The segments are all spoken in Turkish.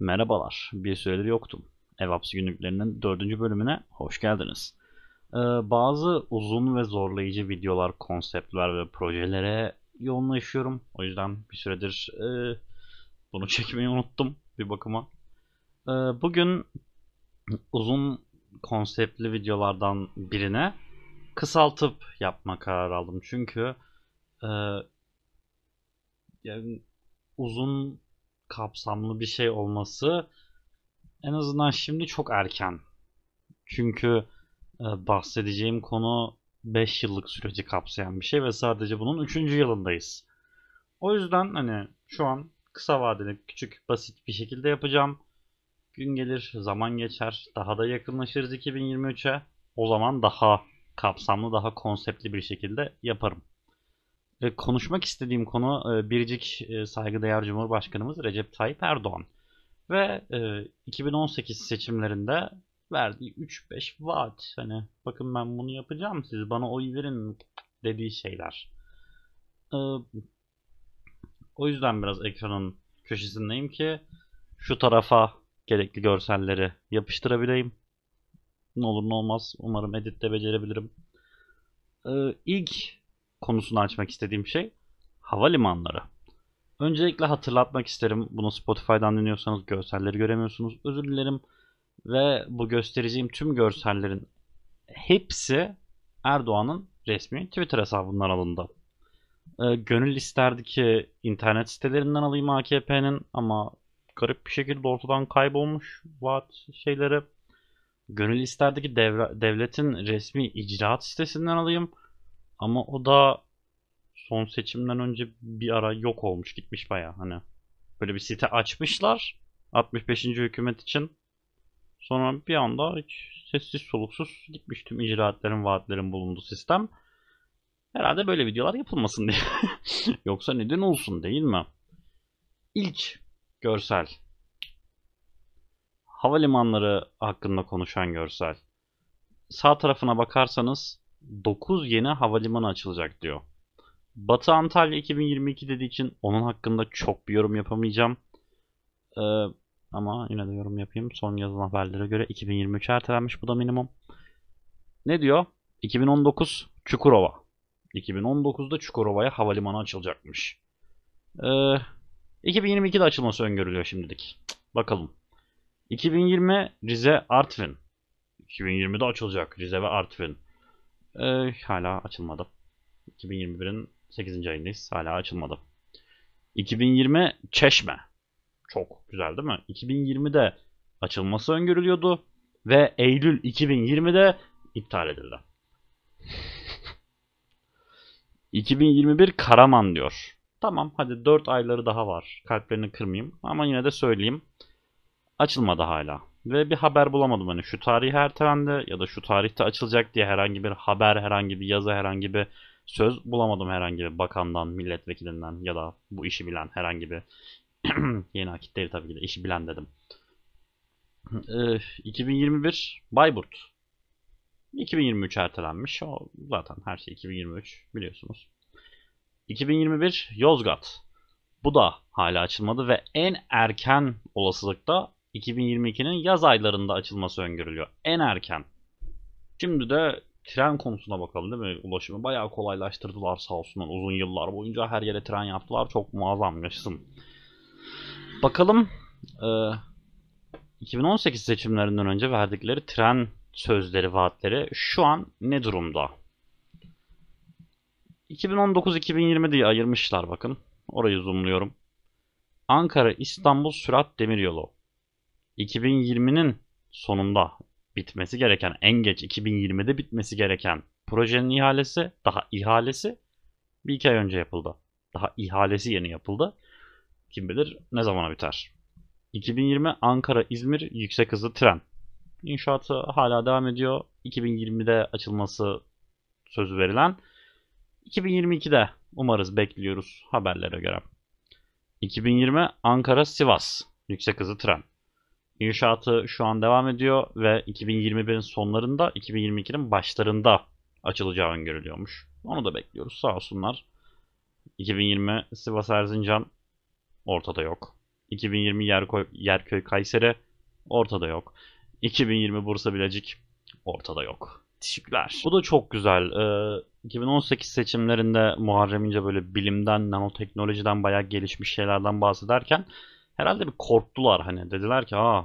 Merhabalar, bir süredir yoktum. EVAPS günlüklerinin dördüncü bölümüne hoş geldiniz. Ee, bazı uzun ve zorlayıcı videolar, konseptler ve projelere yoğunlaşıyorum. O yüzden bir süredir e, bunu çekmeyi unuttum bir bakıma. Ee, bugün uzun konseptli videolardan birine kısaltıp yapma kararı aldım. Çünkü e, yani uzun kapsamlı bir şey olması en azından şimdi çok erken. Çünkü e, bahsedeceğim konu 5 yıllık süreci kapsayan bir şey ve sadece bunun 3. yılındayız. O yüzden hani şu an kısa vadeli küçük basit bir şekilde yapacağım. Gün gelir, zaman geçer, daha da yakınlaşırız 2023'e. O zaman daha kapsamlı, daha konseptli bir şekilde yaparım. E, konuşmak istediğim konu e, biricik e, saygıdeğer Cumhurbaşkanımız Recep Tayyip Erdoğan. Ve 2018 seçimlerinde verdiği 3-5 vaat. Hani bakın ben bunu yapacağım siz bana oy verin dediği şeyler. O yüzden biraz ekranın köşesindeyim ki şu tarafa gerekli görselleri yapıştırabileyim. Ne olur ne olmaz. Umarım editte becerebilirim. İlk konusunu açmak istediğim şey havalimanları. Öncelikle hatırlatmak isterim. Bunu Spotify'dan dinliyorsanız görselleri göremiyorsunuz. Özür dilerim. Ve bu göstereceğim tüm görsellerin hepsi Erdoğan'ın resmi Twitter hesabından alındı. Ee, gönül isterdi ki internet sitelerinden alayım AKP'nin ama garip bir şekilde ortadan kaybolmuş vaat şeyleri. Gönül isterdi ki devletin resmi icraat sitesinden alayım ama o da son seçimden önce bir ara yok olmuş gitmiş baya hani. Böyle bir site açmışlar 65. hükümet için. Sonra bir anda hiç sessiz soluksuz gitmiş tüm icraatlerin vaatlerin bulunduğu sistem. Herhalde böyle videolar yapılmasın diye. Yoksa neden olsun değil mi? İlk görsel. Havalimanları hakkında konuşan görsel. Sağ tarafına bakarsanız 9 yeni havalimanı açılacak diyor. Batı Antalya 2022 dediği için onun hakkında çok bir yorum yapamayacağım. Ee, ama yine de yorum yapayım. Son yazılan haberlere göre 2023 ertelenmiş bu da minimum. Ne diyor? 2019 Çukurova. 2019'da Çukurova'ya havalimanı açılacakmış. Ee, 2022'de açılması öngörülüyor şimdilik. Bakalım. 2020 Rize Artvin. 2020'de açılacak Rize ve Artvin. Ee, hala açılmadı. 2021'in 8. ayındayız. Hala açılmadı. 2020 Çeşme. Çok güzel değil mi? 2020'de açılması öngörülüyordu. Ve Eylül 2020'de iptal edildi. 2021 Karaman diyor. Tamam hadi 4 ayları daha var. Kalplerini kırmayayım. Ama yine de söyleyeyim. Açılmadı hala. Ve bir haber bulamadım hani şu tarihi ertelendi ya da şu tarihte açılacak diye herhangi bir haber, herhangi bir yazı, herhangi bir söz bulamadım herhangi bir bakandan, milletvekilinden ya da bu işi bilen herhangi bir yeni akit değil tabii ki de işi bilen dedim. Ee, 2021 Bayburt. 2023 ertelenmiş. O zaten her şey 2023 biliyorsunuz. 2021 Yozgat. Bu da hala açılmadı ve en erken olasılıkta 2022'nin yaz aylarında açılması öngörülüyor. En erken. Şimdi de tren konusuna bakalım değil mi? Ulaşımı bayağı kolaylaştırdılar sağ olsunlar. Uzun yıllar boyunca her yere tren yaptılar. Çok muazzam yaşasın. Bakalım e, 2018 seçimlerinden önce verdikleri tren sözleri, vaatleri şu an ne durumda? 2019-2020 diye ayırmışlar bakın. Orayı zoomluyorum. Ankara İstanbul Sürat Demiryolu 2020'nin sonunda bitmesi gereken, en geç 2020'de bitmesi gereken projenin ihalesi, daha ihalesi bir iki ay önce yapıldı. Daha ihalesi yeni yapıldı. Kim bilir ne zamana biter. 2020 Ankara-İzmir yüksek hızlı tren. İnşaatı hala devam ediyor. 2020'de açılması sözü verilen. 2022'de umarız bekliyoruz haberlere göre. 2020 Ankara-Sivas yüksek hızlı tren. İnşaatı şu an devam ediyor ve 2021'in sonlarında 2022'nin başlarında açılacağı öngörülüyormuş. Onu da bekliyoruz sağ olsunlar. 2020 Sivas Erzincan ortada yok. 2020 Yerköy, Yerköy Kayseri ortada yok. 2020 Bursa Bilecik ortada yok. Teşekkürler. Bu da çok güzel. Ee, 2018 seçimlerinde Muharrem İnce böyle bilimden, nanoteknolojiden bayağı gelişmiş şeylerden bahsederken herhalde bir korktular hani. Dediler ki aa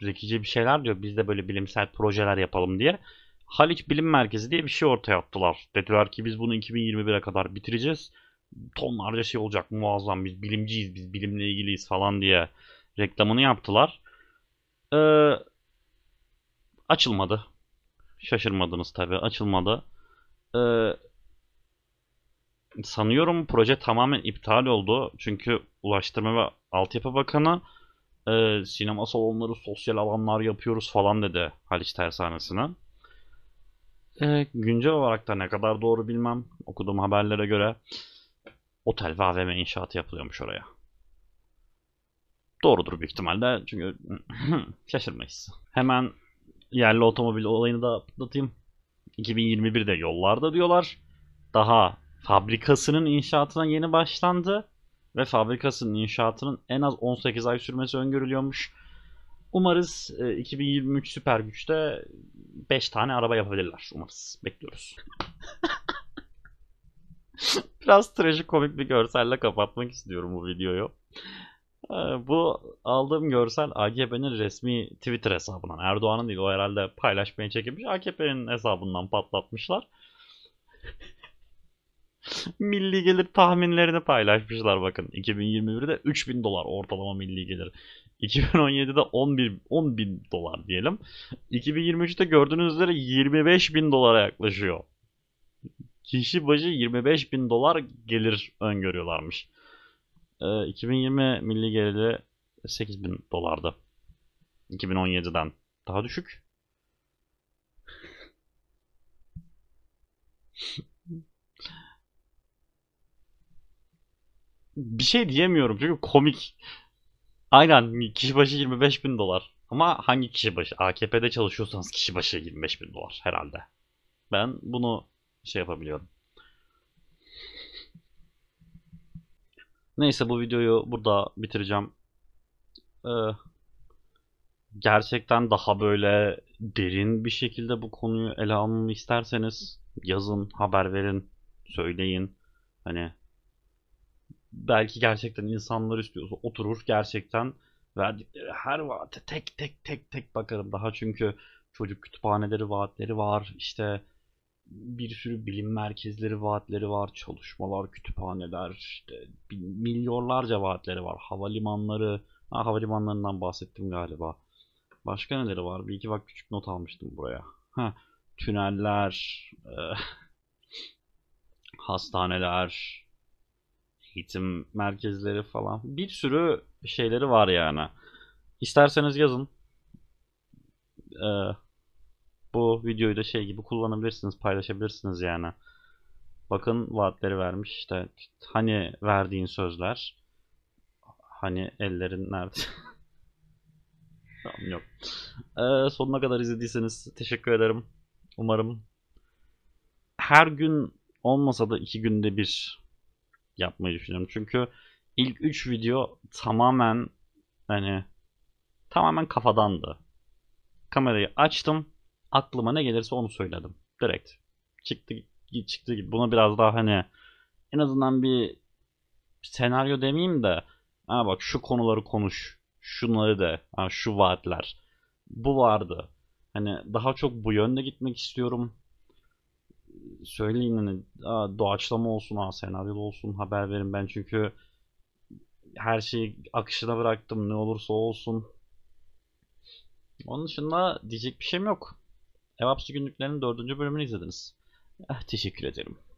zekice bir şeyler diyor biz de böyle bilimsel projeler yapalım diye. Haliç Bilim Merkezi diye bir şey ortaya attılar. Dediler ki biz bunu 2021'e kadar bitireceğiz. Tonlarca şey olacak muazzam biz bilimciyiz biz bilimle ilgiliyiz falan diye reklamını yaptılar. Ee, açılmadı. Şaşırmadınız tabii açılmadı. Ee, sanıyorum proje tamamen iptal oldu. Çünkü Ulaştırma ve Altyapı Bakanı e, sinema salonları, sosyal alanlar yapıyoruz falan dedi Haliç Tersanesi'ne. E, güncel olarak da ne kadar doğru bilmem. Okuduğum haberlere göre otel ve AVM inşaatı yapılıyormuş oraya. Doğrudur büyük ihtimalle çünkü şaşırmayız. Hemen yerli otomobil olayını da atlatayım. 2021'de yollarda diyorlar. Daha fabrikasının inşaatına yeni başlandı ve fabrikasının inşaatının en az 18 ay sürmesi öngörülüyormuş. Umarız 2023 Süper Güç'te 5 tane araba yapabilirler. Umarız. Bekliyoruz. Biraz trajikomik bir görselle kapatmak istiyorum bu videoyu. Bu aldığım görsel AKP'nin resmi Twitter hesabından. Erdoğan'ın değil o herhalde paylaşmaya çekilmiş. AKP'nin hesabından patlatmışlar. Milli gelir tahminlerini paylaşmışlar bakın. 2021'de 3000 dolar ortalama milli gelir. 2017'de 11 10 bin dolar diyelim. 2023'te gördüğünüz üzere 25 bin dolara yaklaşıyor. Kişi başı 25 bin dolar gelir öngörüyorlarmış. Ee, 2020 milli geliri 8 bin dolardı. 2017'den daha düşük. Bir şey diyemiyorum çünkü komik. Aynen kişi başı 25 bin dolar. Ama hangi kişi başı? AKP'de çalışıyorsanız kişi başı 25 bin dolar herhalde. Ben bunu şey yapabiliyorum. Neyse bu videoyu burada bitireceğim. Ee, gerçekten daha böyle derin bir şekilde bu konuyu ele almamı isterseniz yazın, haber verin, söyleyin. Hani belki gerçekten insanlar istiyorsa oturur gerçekten verdikleri her vaate tek tek tek tek bakarım. Daha çünkü çocuk kütüphaneleri vaatleri var. İşte bir sürü bilim merkezleri vaatleri var. Çalışmalar, kütüphaneler, işte milyonlarca vaatleri var. Havalimanları, ha, havalimanlarından bahsettim galiba. Başka neleri var? Bir iki bak küçük not almıştım buraya. Ha, tüneller, e, hastaneler, eğitim merkezleri falan. Bir sürü şeyleri var yani. İsterseniz yazın. Ee, bu videoyu da şey gibi kullanabilirsiniz, paylaşabilirsiniz yani. Bakın vaatleri vermiş işte. Hani verdiğin sözler. Hani ellerin nerede? tamam yok. Ee, sonuna kadar izlediyseniz teşekkür ederim. Umarım her gün olmasa da iki günde bir yapmayı düşünüyorum. Çünkü ilk 3 video tamamen hani tamamen kafadandı. Kamerayı açtım. Aklıma ne gelirse onu söyledim. Direkt. Çıktı çıktı gibi. Buna biraz daha hani en azından bir senaryo demeyeyim de ha bak şu konuları konuş. Şunları de. Ha şu vaatler. Bu vardı. Hani daha çok bu yönde gitmek istiyorum söyleyin hani doğaçlama olsun, ha, senaryolu olsun haber verin ben çünkü her şeyi akışına bıraktım ne olursa olsun. Onun dışında diyecek bir şeyim yok. Ev günlüklerinin dördüncü bölümünü izlediniz. Eh, teşekkür ederim.